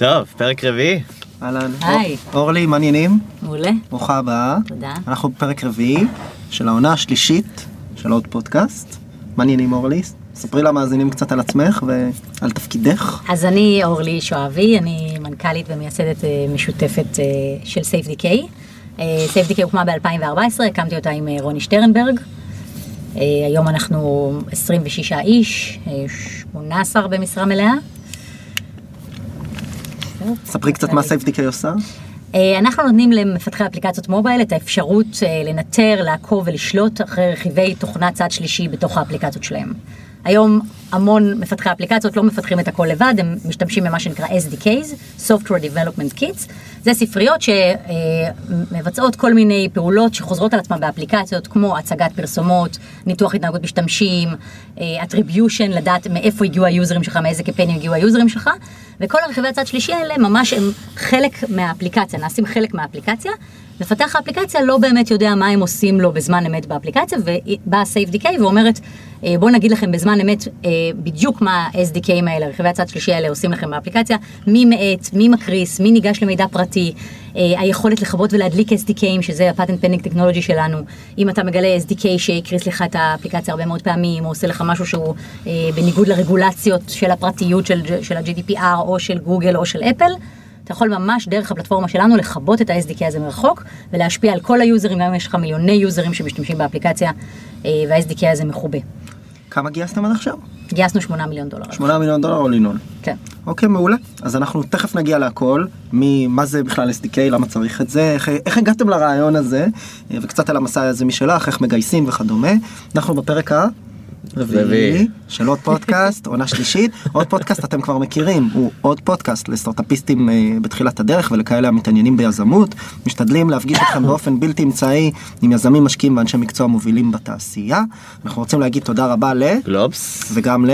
טוב, פרק רביעי. אהלן. היי. אור- אורלי, מה העניינים? מעולה. ברוכה הבאה. תודה. אנחנו בפרק רביעי של העונה השלישית של עוד פודקאסט. מה העניינים אורלי? ספרי למאזינים קצת על עצמך ועל תפקידך. אז אני אורלי שואבי, אני מנכ"לית ומייסדת אה, משותפת אה, של SafeDK. אה, SafeDK הוקמה ב-2014, הקמתי אותה עם אה, רוני שטרנברג. היום אנחנו 26 איש, אה, 18 במשרה מלאה. ספרי קצת מה SafeDK עושה. אה, אנחנו נותנים למפתחי אפליקציות mobile את האפשרות אה, לנטר, לעקוב ולשלוט אחרי רכיבי תוכנה צד שלישי בתוך האפליקציות שלהם. היום המון מפתחי אפליקציות לא מפתחים את הכל לבד, הם משתמשים במה שנקרא SDKs, Software Development Kits. זה ספריות שמבצעות כל מיני פעולות שחוזרות על עצמן באפליקציות, כמו הצגת פרסומות, ניתוח התנהגות משתמשים, אה, attribution, לדעת מאיפה הגיעו היוזרים שלך, מאיזה קמפיינים הגיעו היוזרים שלך, וכל הרכיבי הצד שלישי האלה ממש הם חלק מהאפליקציה, נעשים חלק מהאפליקציה. מפתח האפליקציה לא באמת יודע מה הם עושים לו בזמן אמת באפליקציה, ובאה SafeDK ואומרת, אה, בואו נגיד לכם בזמן אמת אה, בדיוק מה ה-SDKים האלה, רכיבי הצד שלישי האלה עושים לכם באפליקציה, מי מאט, מי מקריס, מי ניגש למידע פרטי, אה, היכולת לכבות ולהדליק SDKים, שזה ה-Patent Pending Technology שלנו, אם אתה מגלה SDK שהקריס לך את האפליקציה הרבה מאוד פעמים, או עושה לך משהו שהוא בניגוד לרגולציות של הפרטיות של, של ה-GDPR, או של גוגל או של אפל, אתה יכול ממש דרך הפלטפורמה שלנו לכבות את ה-SDK הזה מרחוק ולהשפיע על כל היוזרים, גם אם יש לך מיליוני יוזרים שמשתמשים באפליקציה אה, וה-SDK הזה מחובה. כמה גייסתם עד עכשיו? גייסנו 8 מיליון דולר. 8 מיליון דולר או לינון. כן. אוקיי, מעולה. אז אנחנו תכף נגיע להכל, ממה זה בכלל SDK, למה צריך את זה, איך, איך הגעתם לרעיון הזה, אה, וקצת על המסע הזה משלך, איך מגייסים וכדומה. אנחנו בפרק הרביעי רביעי. של עוד פודקאסט, עונה שלישית. עוד פודקאסט אתם כבר מכירים, הוא עוד פודקאסט לסטארטאפיסטים אה, בתחילת הדרך ולכאלה המתעניינים ביזמות. משתדלים להפגיש אתכם באופן בלתי אמצעי עם יזמים משקיעים ואנשי מקצוע מובילים בתעשייה. אנחנו רוצים להגיד תודה רבה ל... גלובס, וגם ל...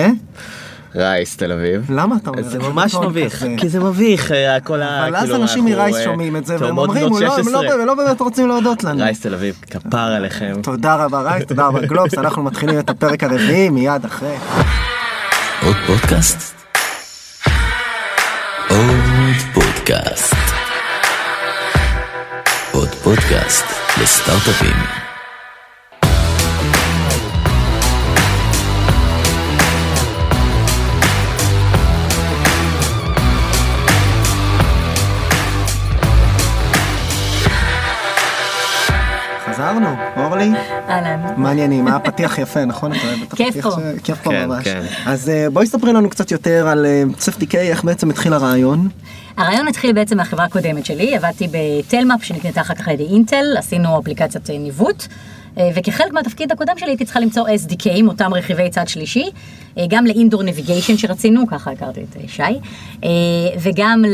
רייס תל אביב. למה אתה אומר את זה זה ממש מביך? כי זה מביך, אה, כל ה... אבל אז כאילו, אנשים מ Rise אה, שומעים את זה והם אומרים, בנות "הוא לא- הם 16. לא הם לא באמת רוצים להודות לנו. Rise תל אביב, כפר עליכם. תודה רבה Rise, תודה רבה גלובס, אנחנו מתחילים את הפרק הרביעי מיד אחרי. עוד פודקאסט? עוד פודקאסט. עוד פודקאסט לסטארט-אפים. מעניינים, היה פתיח יפה, נכון? כיף פה. כיף פה כן, ממש. כן. אז אה, בואי ספרי לנו קצת יותר על SFDK, איך בעצם התחיל הרעיון. הרעיון התחיל בעצם מהחברה הקודמת שלי, עבדתי בטלמאפ שנקנתה אחר כך על ידי אינטל, עשינו אפליקציית אה, ניווט. אה, וכחלק מהתפקיד הקודם שלי הייתי צריכה למצוא SDK, אותם רכיבי צד שלישי, אה, גם לאינדור נביגיישן שרצינו, ככה הכרתי את אה, שי, וגם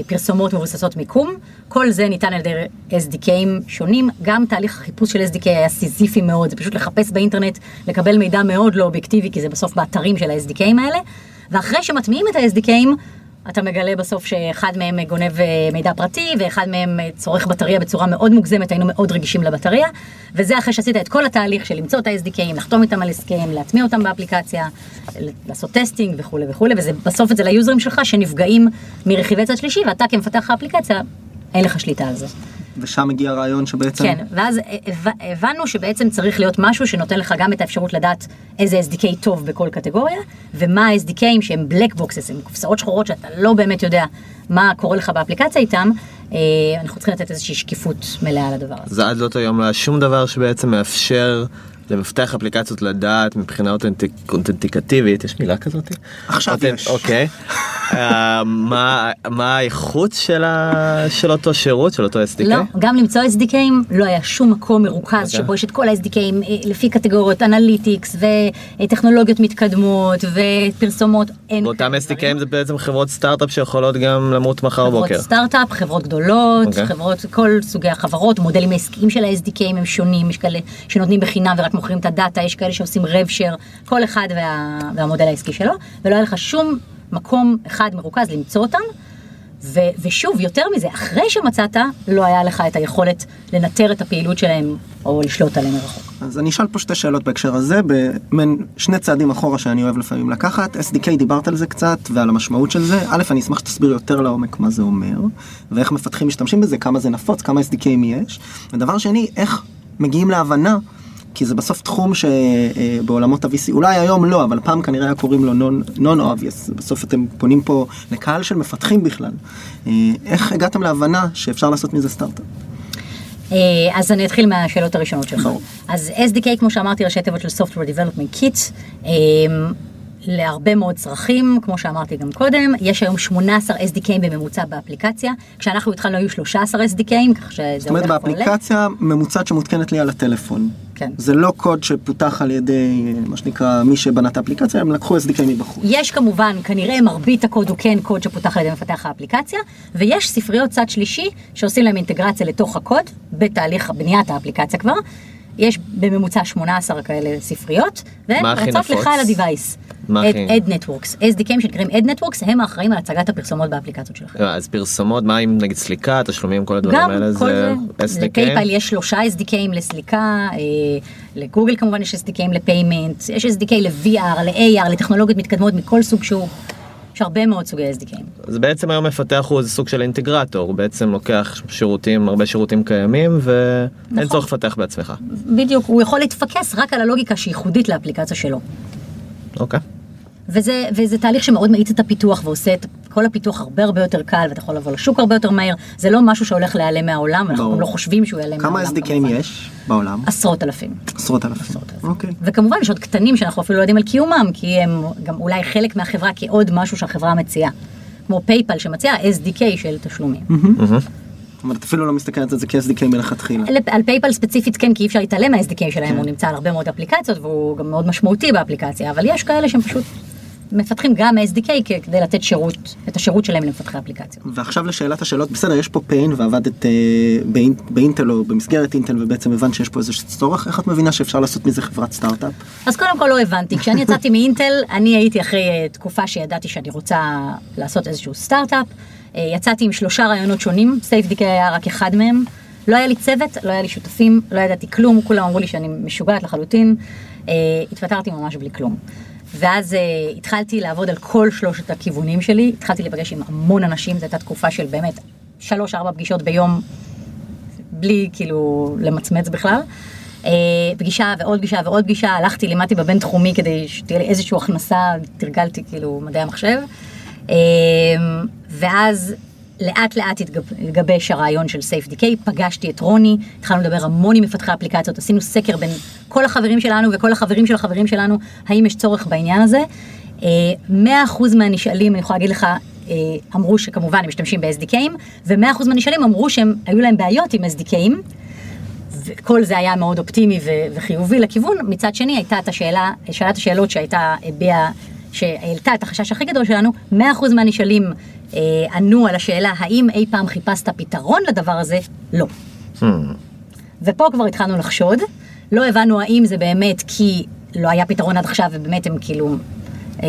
לפרסומות מבוססות מיקום. כל זה ניתן על ידי SDK ים שונים, גם תהליך החיפוש של SDK היה סיזיפי מאוד, זה פשוט לחפש באינטרנט, לקבל מידע מאוד לא אובייקטיבי, כי זה בסוף באתרים של ה- SDK ים האלה, ואחרי שמטמיעים את ה- SDK ים, אתה מגלה בסוף שאחד מהם גונב אה, מידע פרטי ואחד מהם אה, צורך בטריה בצורה מאוד מוגזמת, היינו מאוד רגישים לבטריה, וזה אחרי שעשית את כל התהליך של למצוא את ה- SDK ים, לחתום איתם על הסכם, להטמיע אותם באפליקציה, לעשות testing וכולי וכולי, וזה בסוף את זה ל users שלך שנפגעים מרכיבי צד שלישי, ואתה כמפתח האפליקציה, אין לך שליטה על זה. ושם הגיע הרעיון שבעצם... כן, ואז הב- הבנו שבעצם צריך להיות משהו שנותן לך גם את האפשרות לדעת איזה SDK טוב בכל קטגוריה, ומה ה-SDKים שהם black boxes, הם קופסאות שחורות שאתה לא באמת יודע מה קורה לך באפליקציה איתם, אה, אנחנו צריכים לתת איזושהי שקיפות מלאה לדבר הזה. זה עד לאותו יום לא היה שום דבר שבעצם מאפשר למפתח אפליקציות לדעת מבחינה אותנטיק- אותנטיקטיבית, יש מילה כזאת? עכשיו אותנ- יש. אוקיי. אה, מה מה האיכות של ה- של אותו שירות, של אותו SDK? לא, גם למצוא SDK ים לא היה שום מקום מרוכז אוקיי. שבו יש את כל ה- SDK ים אה, לפי קטגוריות, analytics וטכנולוגיות מתקדמות ופרסומות. דברים. SDK ים זה בעצם חברות סטארט-אפ שיכולות גם למות מחר חברות בבוקר. סטארט-אפ, חברות גדולות, אוקיי. חברות, כל סוגי החברות, מודלים העסקיים של ה- SDK ים הם שונים, יש כאלה שנותנים בחינם ורק מוכרים את ה data, יש כאלה שעושים rev share, כל אחד וה, והמודל העסקי שלו, ולא היה לך שום מקום אחד מרוכז למצוא אותם. ו- ושוב, יותר מזה, אחרי שמצאת, לא היה לך את היכולת לנטר את הפעילות שלהם או לשלוט עליהם מרחוק. אז אני אשאל פה שתי שאלות בהקשר הזה, במין שני צעדים אחורה שאני אוהב לפעמים לקחת. SDK דיברת על זה קצת ועל המשמעות של זה. א', אני אשמח שתסביר יותר לעומק מה זה אומר, ואיך מפתחים משתמשים בזה, כמה זה נפוץ, כמה SDKים יש. ודבר שני, איך מגיעים להבנה, כי זה בסוף תחום שבעולמות ה-VC, אולי היום לא, אבל פעם כנראה היה קוראים לו non-obvious. בסוף אתם פונים פה לקהל של מפתחים בכלל. אה, איך הגעתם להבנה שאפשר לעשות מזה סטארט-אפ? אה, אז אני אתחיל מהשאלות הראשונות שלך. ברור. אז SDK, כמו שאמרתי, ראשי תיבות של Software Development Kit, אה, להרבה מאוד צרכים, כמו שאמרתי גם קודם, יש היום 18 SDKים בממוצע באפליקציה, כשאנחנו התחלנו היו 13 SDKים, כך שזה זאת אומרת הולך ועולה. באפליקציה ממוצעת שמותקנת לי על הטלפון. כן. זה לא קוד שפותח על ידי מה שנקרא מי שבנה את האפליקציה, הם לקחו SDK מבחוץ. יש כמובן, כנראה מרבית הקוד הוא כן קוד שפותח על ידי מפתח האפליקציה, ויש ספריות צד שלישי שעושים להם אינטגרציה לתוך הקוד, בתהליך בניית האפליקציה כבר. יש בממוצע 18 כאלה ספריות, והן רצות? לך על ה-Device. מה הכי- Ad Networks, SDKים שנקראים Ad Networks, הם האחראים על הצגת הפרסומות באפליקציות שלכם. לא, אז פרסומות, מה עם נגיד סליקה, תשלומים, כל הדברים גם האלה, כל זה, SDK? לפייפל יש שלושה SDKים לסליקה, אה, לגוגל כמובן יש SDKים לפיימנט, יש SDK ל-VR, ל-AR, לטכנולוגיות מתקדמות מכל סוג שהוא, יש הרבה מאוד סוגי SDKים. אז בעצם היום מפתח הוא איזה סוג של אינטגרטור, הוא בעצם לוקח שירותים, הרבה שירותים קיימים, ואין נכון. צורך לפתח בעצמך. בדיוק, הוא יכול להתפקס רק על הלוגיקה שייחודית לאפליקציה שלו. אוקיי. וזה, וזה תהליך שמאוד מאיץ את הפיתוח ועושה את כל הפיתוח הרבה הרבה יותר קל ואתה יכול לבוא לשוק הרבה יותר מהר. זה לא משהו שהולך להיעלם מהעולם, אנחנו. גם לא חושבים שהוא ייעלם כמה מהעולם. SDK ים כמובן. יש בעולם? עשרות אלפים. עשרות אלפים. אוקיי. וכמובן יש עוד קטנים שאנחנו אפילו לא יודעים על קיומם, כי הם גם אולי חלק מהחברה כעוד משהו שהחברה מציעה. כמו פייפל שמציעה SDK של תשלומים. אבל את אפילו לא מסתכלת על זה כ-SDK מלכתחילה. על- על פייפל ספציפית כן, כי אי אפשר להתעלם מה-SDK שלהם, הוא נמצא על הרבה מאוד אפליקציות והוא גם מאוד משמעותי באפליקציה, אבל יש כאלה שהם פשוט מפתחים גם SDK כדי לתת שירות, את השירות שלהם למפתחי אפליקציות. ועכשיו לשאלת השאלות, בסדר, יש פה pain ועבדת אה, באינ- באינטל או במסגרת אינטל ובעצם הבנת שיש פה איזה צורך, איך את מבינה שאפשר לעשות מזה חברת סטארט-אפ? אז קודם כל לא הבנתי, כשאני יצאתי מאינטל, אני הייתי אחרי אה, תקופה שידעתי שאני רוצה לעשות איזשהו סטארט-אפ, אה, יצאתי עם שלושה רעיונות שונים, SafeDK היה רק אחד מהם, לא היה לי צוות, לא היה לי שותפים, לא ידעתי כלום, כולם אמרו לי שאני משוגעת לחלוטין, אה, התפטרתי ממש בלי כלום. ואז אה, התחלתי לעבוד על כל שלושת הכיוונים שלי, התחלתי להיפגש עם המון אנשים, זו הייתה תקופה של באמת שלוש-ארבע פגישות ביום בלי כאילו למצמץ בכלל. אה, פגישה ועוד פגישה ועוד פגישה, הלכתי, לימדתי בבינתחומי כדי שתהיה לי איזושהי הכנסה, תרגלתי כאילו מדעי המחשב. אה, ואז לאט לאט התגב- התגבש הרעיון של SafeDK, פגשתי את רוני, התחלנו לדבר המון עם מפתחי אפליקציות, עשינו סקר בין כל החברים שלנו וכל החברים של החברים שלנו, האם יש צורך בעניין הזה. אה, 100% מהנשאלים, אני יכולה להגיד לך, אה, אמרו שכמובן הם משתמשים ב-SDKים, ו-100% מהנשאלים אמרו שהם, היו להם בעיות עם SDKים, וכל זה היה מאוד אופטימי וחיובי לכיוון. מצד שני, הייתה את השאלה, שאלת השאלות שהייתה הביעה, שהעלתה את החשש הכי גדול שלנו, 100% מהנשאלים אה, ענו על השאלה, האם אי פעם חיפשת פתרון לדבר הזה? לא. ופה כבר התחלנו לחשוד, לא הבנו האם זה באמת כי לא היה פתרון עד עכשיו ובאמת הם כאילו אה, אה,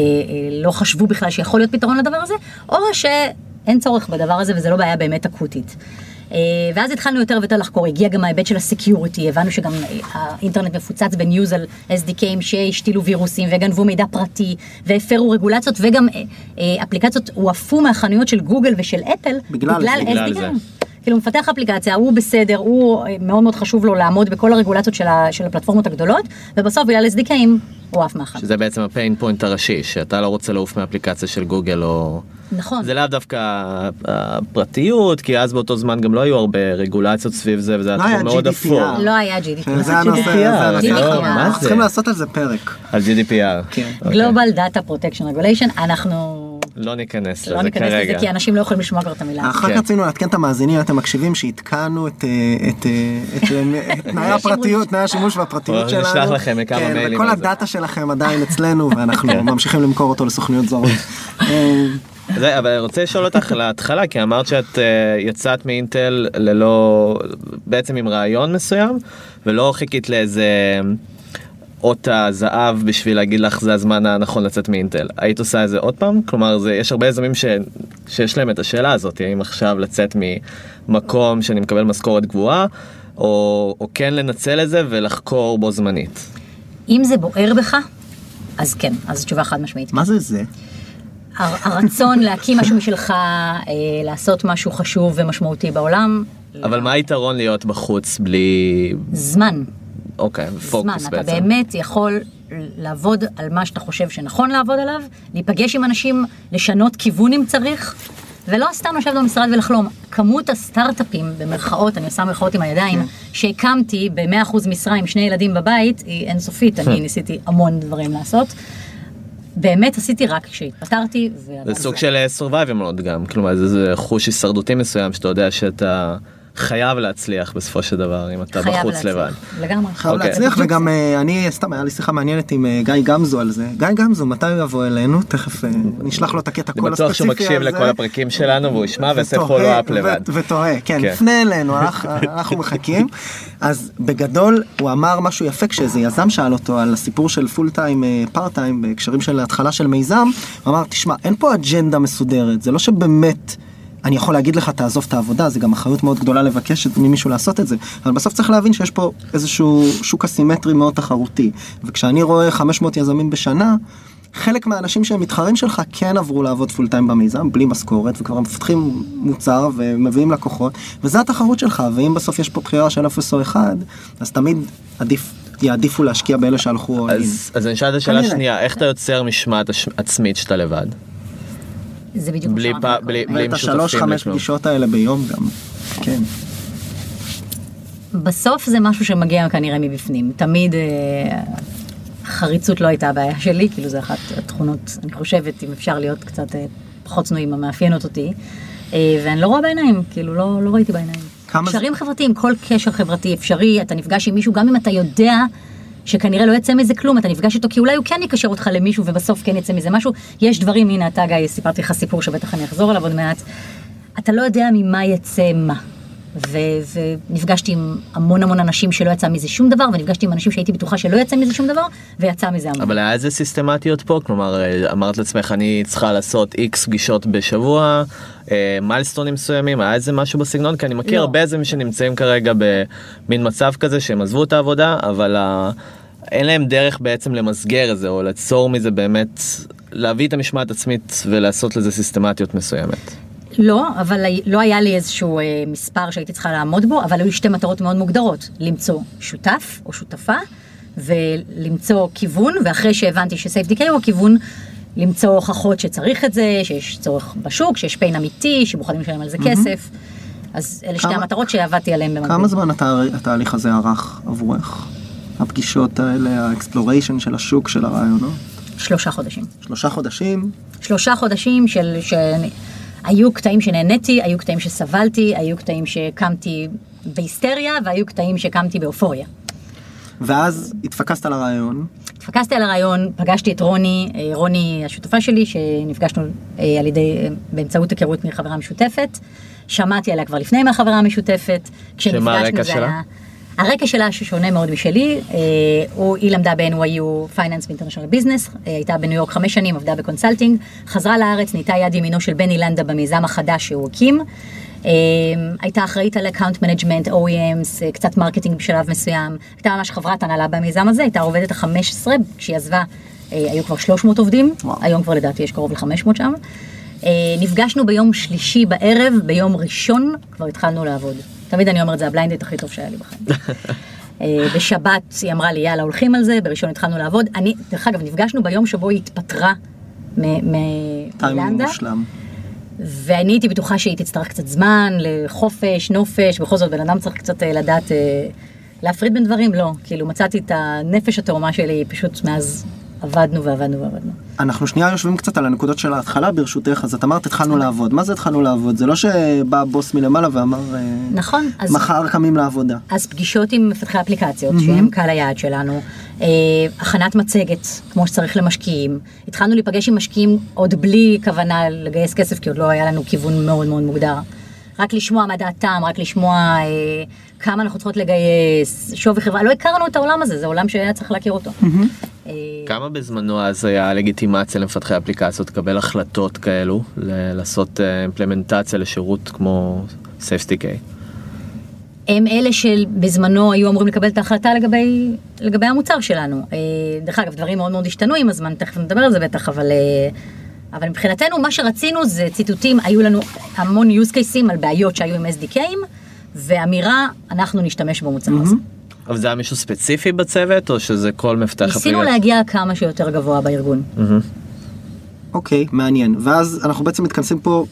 לא חשבו בכלל שיכול להיות פתרון לדבר הזה, או שאין צורך בדבר הזה וזה לא בעיה באמת אקוטית. אה, ואז התחלנו יותר ויותר לחקור, הגיע גם ההיבט של ה security, הבנו שגם אה, האינטרנט מפוצץ ב news על SDK ים שהשתילו וירוסים וגנבו מידע פרטי והפרו רגולציות וגם אה, אפליקציות הועפו מהחנויות של גוגל ושל אפל בגלל זה. בגלל SDK ים. זה. כאילו מפתח אפליקציה, הוא בסדר, הוא מאוד מאוד חשוב לו לעמוד בכל הרגולציות של, ה, של הפלטפורמות הגדולות, ובסוף בגלל SDKים הוא עף מאחד. שזה בעצם הפיין פוינט הראשי, שאתה לא רוצה לעוף מאפליקציה של גוגל או... נכון. זה לאו דווקא הפרטיות, כי אז באותו זמן גם לא היו הרבה רגולציות סביב זה, וזה לא היה היה תחום מאוד. אפור. לא היה GDPR. זה הנושא, זה. GDPR. אנחנו מה זה? צריכים לעשות על זה פרק. על GDPR. כן. אוקיי. Global Data Protection Regulation, אנחנו לא ניכנס לא לזה ניכנס כרגע. לזה כי אנשים לא יכולים לשמוע כבר את המילה. אחר כן. כך רצינו לעדכן את המאזינים, אתם מקשיבים, שעדכנו את, אה, אה, אה, תנאי הפרטיות, תנאי השימוש והפרטיות שלנו. נשלח לכם כמה כן, מיילים וכל. הדאטה שלכם עדיין אצלנו, ואנחנו כן. ממשיכים למכור אותו לסוכניות זרות. זה, אבל אני רוצה לשאול אותך להתחלה, כי אמרת שאת אה, יצאת מאינטל ללא, בעצם עם רעיון מסוים, ולא חיכית לאיזה אות הזהב בשביל להגיד לך זה הזמן הנכון לצאת מאינטל. היית עושה את זה עוד פעם? כלומר, זה, יש הרבה יזמים ש, שיש להם את השאלה הזאת, האם עכשיו לצאת ממקום שאני מקבל משכורת גבוהה, או, או כן לנצל את זה ולחקור בו זמנית? אם זה בוער בך, אז כן, אז תשובה חד משמעית. מה זה זה? הר- הרצון להקים משהו משלך, אה, לעשות משהו חשוב ומשמעותי בעולם, אבל מה היתרון להיות בחוץ בלי... זמן. אוקיי, זמן, פוקוס אתה בעצם. באמת יכול לעבוד על מה שאתה חושב שנכון לעבוד עליו, להיפגש עם אנשים, לשנות כיוון אם צריך, ולא סתם לשבת במשרד ולחלום. כמות הסטארט-אפים, במרכאות, אני עושה מרכאות עם הידיים, שהקמתי ב-100% משרה עם שני ילדים בבית, היא אינסופית, אני ניסיתי המון דברים לעשות. באמת עשיתי רק כשהתפטרתי. זה. סוג של survival mode גם, כלומר זה, זה חוש הישרדותי מסוים שאתה יודע שאתה חייב להצליח בסופו של דבר אם אתה חייב בחוץ להצליח. לבד. לגמרי. חייב אוקיי. להצליח וגם אה, אני סתם היה לי שיחה מעניינת עם אה, גיא גמזו על זה גיא גמזו מתי הוא יבוא אלינו תכף אה, נשלח לו את הקטע אני כל בטוח שהוא הספציפי מקשיב הזה. לכל הפרקים שלנו והוא ישמע ויעשה ותוהה, פולו-אפ לבד. ותוהה, כן, כן. פנה אלינו, אנחנו מחכים. אז בגדול הוא אמר משהו יפה כשאיזה יזם שאל אותו על הסיפור של פול טיים, פארט טיים, בהקשרים של התחלה של מיזם, הוא אמר, תשמע, אין פה אג'נדה מסודרת, זה לא שבאמת... אני יכול להגיד לך תעזוב את העבודה, זה גם אחריות מאוד גדולה לבקש ממישהו לעשות את זה, אבל בסוף צריך להבין שיש פה איזשהו שוק אסימטרי מאוד תחרותי, וכשאני רואה 500 יזמים בשנה, חלק מהאנשים שהם מתחרים שלך כן עברו לעבוד פול טיים במיזם בלי משכורת וכבר מפתחים מוצר ומביאים לקוחות וזה התחרות שלך ואם בסוף יש פה בחירה של אפס או אחד אז תמיד עדיף יעדיפו להשקיע באלה שהלכו. אז, אז אני אשאל את השאלה. השנייה, איך אתה יוצר משמעת עצמית שאתה לבד? זה בדיוק מה בלי שאמרתי פ- קודם. בלי- בלי- ואת השלוש חמש. פגישות האלה ביום גם. כן. בסוף זה משהו שמגיע כנראה מבפנים. תמיד אה, חריצות לא הייתה הבעיה שלי, כאילו זה אחת התכונות, אני חושבת, אם אפשר להיות קצת אה, פחות צנועים, המאפיינות אותי. אה, ואני לא רואה בעיניים, כאילו לא, לא ראיתי בעיניים. כמה זה- קשרים חברתיים, כל קשר חברתי אפשרי, אתה נפגש עם מישהו, גם אם אתה יודע שכנראה לא יצא מזה כלום, אתה נפגש איתו כי אולי הוא כן יקשר אותך למישהו ובסוף כן יצא מזה משהו. יש דברים, הנה אתה גיא, סיפרתי לך סיפור שבטח אני אחזור עליו עוד מעט. אתה לא יודע ממה יצא מה. ונפגשתי עם המון המון אנשים שלא יצא מזה שום דבר, ונפגשתי עם אנשים שהייתי בטוחה שלא יצא מזה שום דבר, ויצא מזה המון. אבל היה איזה סיסטמטיות פה? כלומר, אה, אמרת לעצמך אני צריכה לעשות איקס פגישות בשבוע, אה, מיילסטונים מסוימים, היה איזה משהו בסגנון? כי אני מכיר לא. הרבה איזה שנמצאים כרגע במין מצב כזה שהם עזבו את העבודה, אבל ה... אין להם דרך בעצם למסגר את זה, או ליצור מזה באמת, להביא את המשמעת עצמית ולעשות לזה סיסטמטיות מסוימת. לא, אבל לא היה לי איזשהו אה, מספר שהייתי צריכה לעמוד בו, אבל היו שתי מטרות מאוד מוגדרות, למצוא שותף או שותפה, ולמצוא כיוון, ואחרי שהבנתי שסייפטי הוא הכיוון, למצוא הוכחות שצריך את זה, שיש צורך בשוק, שיש פיין אמיתי, שמוכנים לשלם על זה כסף. אז אלה שתי המטרות שעבדתי עליהן במקביל. כמה זמן התה- התהליך הזה ארך עבורך? הפגישות האלה, ה exploration של השוק של הרעיונות? שלושה חודשים. שלושה חודשים? שלושה חודשים של... שאני- היו קטעים שנהניתי, היו קטעים שסבלתי, היו קטעים שקמתי בהיסטריה, והיו קטעים שקמתי באופוריה. ואז התפקסת על הרעיון, התפקסתי על הרעיון, פגשתי את רוני, אה, רוני השותפה שלי, שנפגשנו אה, על ידי, אה, באמצעות היכרות מחברה משותפת. שמעתי עליה כבר לפני מהחברה המשותפת. שמה הרקע שלה? היה- הרקע שלה ששונה מאוד משלי, אה, הוא, היא למדה ב-NYU Finance ו-International Business, אה, הייתה בניו יורק חמש שנים, עבדה ב consulting, חזרה לארץ, נהייתה יד ימינו של בני לנדה במיזם החדש שהוא הקים. אה, הייתה אחראית על account management, OEMs, קצת marketing בשלב מסוים, הייתה ממש חברת הנהלה במיזם הזה, הייתה עובדת ה-15, כשהיא עזבה היו כבר 300 עובדים, וואו. היום כבר לדעתי יש קרוב ל-500 שם. נפגשנו ביום שלישי בערב, ביום ראשון כבר התחלנו לעבוד. תמיד אני אומרת, זה ה blind date הכי טוב שהיה לי בחיים. אה, בשבת היא אמרה לי, יאללה, הולכים על זה, בראשון התחלנו לעבוד. אני, דרך אגב, נפגשנו ביום שבו היא התפטרה מ- מ- טיימינג מלנדה, מושלם. ואני הייתי בטוחה שהיא תצטרך קצת זמן לחופש, נופש, בכל זאת בן אדם צריך קצת אה, לדעת אה, להפריד בין דברים, לא. כאילו מצאתי את הנפש התאומה שלי, פשוט מאז עבדנו ועבדנו ועבדנו. אנחנו שנייה יושבים קצת על הנקודות של ההתחלה ברשותך, אז את אמרת התחלנו לעבוד, מה זה התחלנו לעבוד? זה לא שבא בוס מלמעלה ואמר אה, נכון, אז... מחר קמים לעבודה. אז פגישות עם מפתחי אפליקציות, שהם קהל היעד שלנו, אה, הכנת מצגת, כמו שצריך למשקיעים. התחלנו להיפגש עם משקיעים עוד בלי כוונה לגייס כסף, כי עוד לא היה לנו כיוון מאוד מאוד מוגדר. רק לשמוע מה דעתם, רק לשמוע אה, כמה אנחנו צריכות לגייס, שווי חברה, לא הכרנו את העולם הזה, זה עולם שהיה צריך להכיר אותו. אה, כמה בזמנו אז היה לגיטימציה למפתחי אפליקציות לקבל החלטות כאלו, ל- לעשות אימפלמנטציה לשירות כמו SafeSTK? הם אלה שבזמנו היו אמורים לקבל את ההחלטה לגבי, לגבי המוצר שלנו. אה, דרך אגב, דברים מאוד מאוד השתנו עם הזמן, תכף נדבר על זה בטח, אבל, אה, אבל מבחינתנו מה שרצינו זה ציטוטים, היו לנו המון use cases על בעיות שהיו עם SDKים, ואמירה, אנחנו נשתמש במוצר הזה. אבל זה היה מישהו ספציפי בצוות או שזה כל מפתח ניסינו אפליקציה? להגיע כמה שיותר גבוה בארגון. אוקיי, מעניין. ואז אנחנו בעצם מתכנסים פה,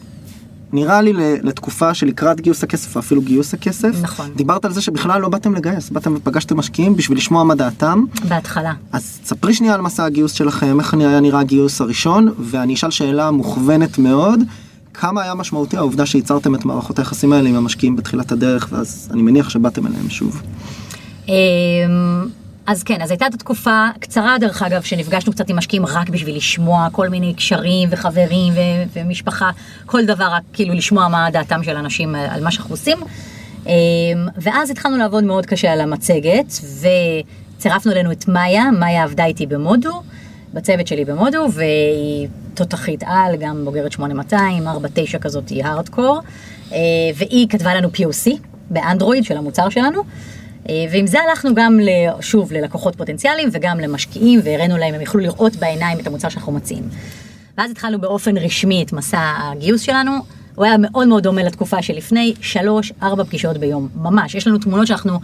נראה לי לתקופה שלקראת גיוס הכסף, או אפילו גיוס הכסף. נכון. דיברת על זה שבכלל לא באתם לגייס, באתם ופגשתם משקיעים בשביל לשמוע מה דעתם. בהתחלה. אז ספרי שנייה על מסע הגיוס שלכם, איך היה נראה הגיוס הראשון, ואני אשאל שאלה מוכוונת מאוד. כמה היה משמעותי העובדה שייצרתם את מערכות היחסים האלה עם המשקיעים בתחילת הדרך, ואז אני מניח שבאתם אליהם שוב. אמ, אז כן, אז הייתה את התקופה קצרה דרך אגב, שנפגשנו קצת עם משקיעים רק בשביל לשמוע כל מיני קשרים וחברים ו- ומשפחה, כל דבר רק כאילו לשמוע מה דעתם של אנשים על מה שאנחנו עושים. אמ, ואז התחלנו לעבוד מאוד קשה על המצגת, וצירפנו אלינו את מאיה, מאיה עבדה איתי במודו, בצוות שלי במודו, והיא תותחית על, גם בוגרת 8200, 49 כזאת, היא הארדקור, אה, והיא כתבה לנו POC באנדרואיד של המוצר שלנו. אה, ועם זה הלכנו גם, שוב, ללקוחות פוטנציאליים וגם למשקיעים, והראינו להם, הם יוכלו לראות בעיניים את המוצר שאנחנו מציעים. ואז התחלנו באופן רשמי את מסע הגיוס שלנו. הוא היה מאוד מאוד דומה לתקופה שלפני, שלוש, ארבע פגישות ביום, ממש. יש לנו תמונות שאנחנו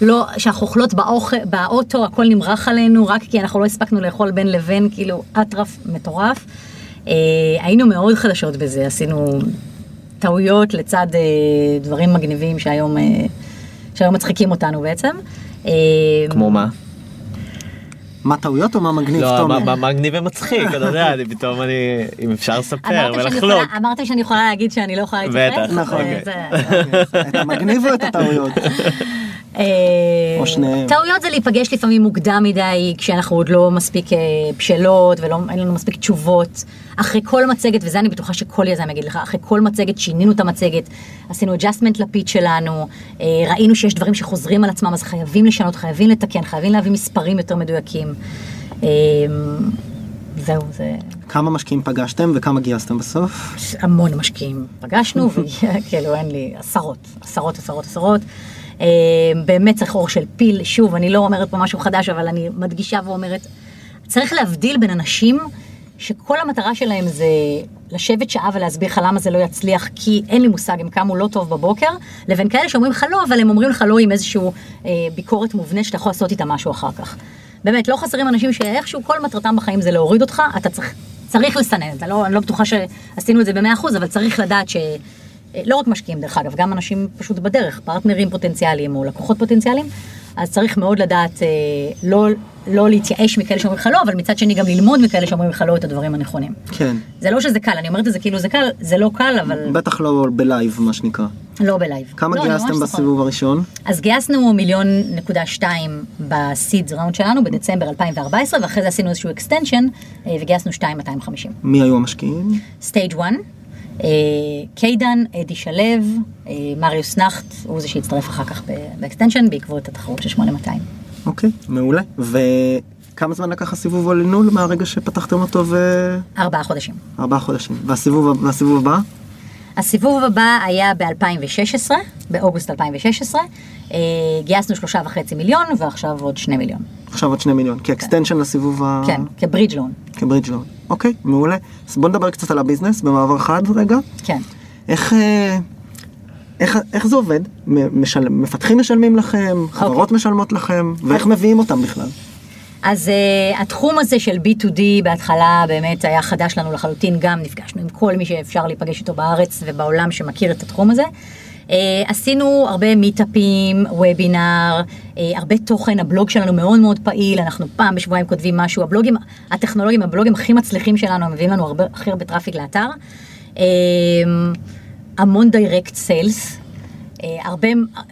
לא, שאנחנו אוכלות באוכל, באוטו, הכל נמרח עלינו, רק כי אנחנו לא הספקנו לאכול בין לבין, כאילו, אטרף מטורף. אה, היינו מאוד חדשות בזה, עשינו טעויות לצד אה, דברים מגניבים שהיום, אה, שהיום מצחיקים אותנו בעצם. אה, כמו מה? מה טעויות או מה מגניב, לא, תומר? מה- מה מגניב ומצחיק, אתה יודע, אני פתאום אני, אם אפשר לספר ולחלוק. אמרתם שאני יכולה להגיד שאני לא יכולה להתייחס? בטח, נכון. אה, אוקיי. זה- את המגניב או את הטעויות? אה, או שניהם. טעויות זה להיפגש לפעמים מוקדם מדי, כשאנחנו עוד לא מספיק אה, בשלות ואין לנו מספיק תשובות. אחרי כל מצגת, וזה אני בטוחה שכל יזם יגיד לך, אחרי כל מצגת שינינו את המצגת, עשינו adjustment לפיץ שלנו, אה, ראינו שיש דברים שחוזרים על עצמם, אז חייבים לשנות, חייבים לתקן, חייבים להביא מספרים יותר מדויקים. זהו, זה כמה משקיעים פגשתם וכמה גייסתם בסוף? המון משקיעים פגשנו, וכאילו אין לי עשרות, עשרות, עשרות, עשרות. אה, באמת צריך אור של פיל, שוב, אני לא אומרת פה משהו חדש, אבל אני מדגישה ואומרת, צריך להבדיל בין אנשים שכל המטרה שלהם זה לשבת שעה ולהסביר לך למה זה לא יצליח, כי אין לי מושג, הם קמו לא טוב בבוקר, לבין כאלה שאומרים לך לא, אבל הם אומרים לך לא עם איזושהי אה, ביקורת מובנית שאתה יכול לעשות איתה משהו אחר כך. באמת, לא חסרים אנשים שאיכשהו כל מטרתם בחיים זה להוריד אותך, אתה צריך, צריך לסנן, אתה לא, אני לא בטוחה שעשינו את זה במאה אחוז, אבל צריך לדעת ש... אה, לא רק משקיעים דרך אגב, גם אנשים פשוט בדרך, פרטנרים פוטנציאליים או לקוחות פוטנציאליים, אז צריך מאוד לדעת אה, לא, לא להתייאש מכאלה שאומרים לך לא, אבל מצד שני גם ללמוד מכאלה שאומרים לך לא את הדברים הנכונים. כן. זה לא שזה קל, אני אומרת את זה כאילו זה קל, זה לא קל, אבל בטח לא ב live, מה שנקרא. לא ב live. כמה לא, גייסתם. בסיבוב הראשון? אז גייסנו מיליון נקודה שתיים ב seed round שלנו בדצמבר 2014, ואחרי זה עשינו איזשהו extension וגייסנו 2,250. מי היו המשקיעים? StageOne, אה, קיידן, אדי שלו, אה, מריוס נכט, הוא זה שהצטרף אחר כך ב extension בעקבות התחרות של 8200. אוקיי, מעולה. וכמה זמן לקח הסיבוב על מהרגע שפתחתם אותו ארבעה חודשים. וארבעה חודשים? והסיבוב, והסיבוב הבא? הסיבוב הבא היה ב-2016, באוגוסט 2016, אה, גייסנו שלושה וחצי מיליון ועכשיו עוד שני מיליון. עכשיו עוד שני מיליון, כ extension לסיבוב ה... כן, כ bridge loan. כ bridge loan. אוקיי, מעולה. אז בוא נדבר קצת על ה business במעבר חד רגע. כן. איך, אה, איך, איך זה עובד? משל, מפתחים משלמים לכם, חברות אוקיי. משלמות לכם, ואיך מביאים אותם בכלל? אז אה, התחום הזה של B2D בהתחלה באמת היה חדש לנו לחלוטין, גם נפגשנו עם כל מי שאפשר להיפגש איתו בארץ ובעולם שמכיר את התחום הזה. אה, עשינו הרבה meetup ים, וובינר, אה, הרבה תוכן, הבלוג שלנו מאוד מאוד פעיל, אנחנו פעם בשבועיים כותבים משהו, הבלוגים הטכנולוגיים, הבלוגים הכי מצליחים שלנו, הם מביאים לנו הרבה, הכי הרבה traffic לאתר. אה, המון direct sales, הרבה,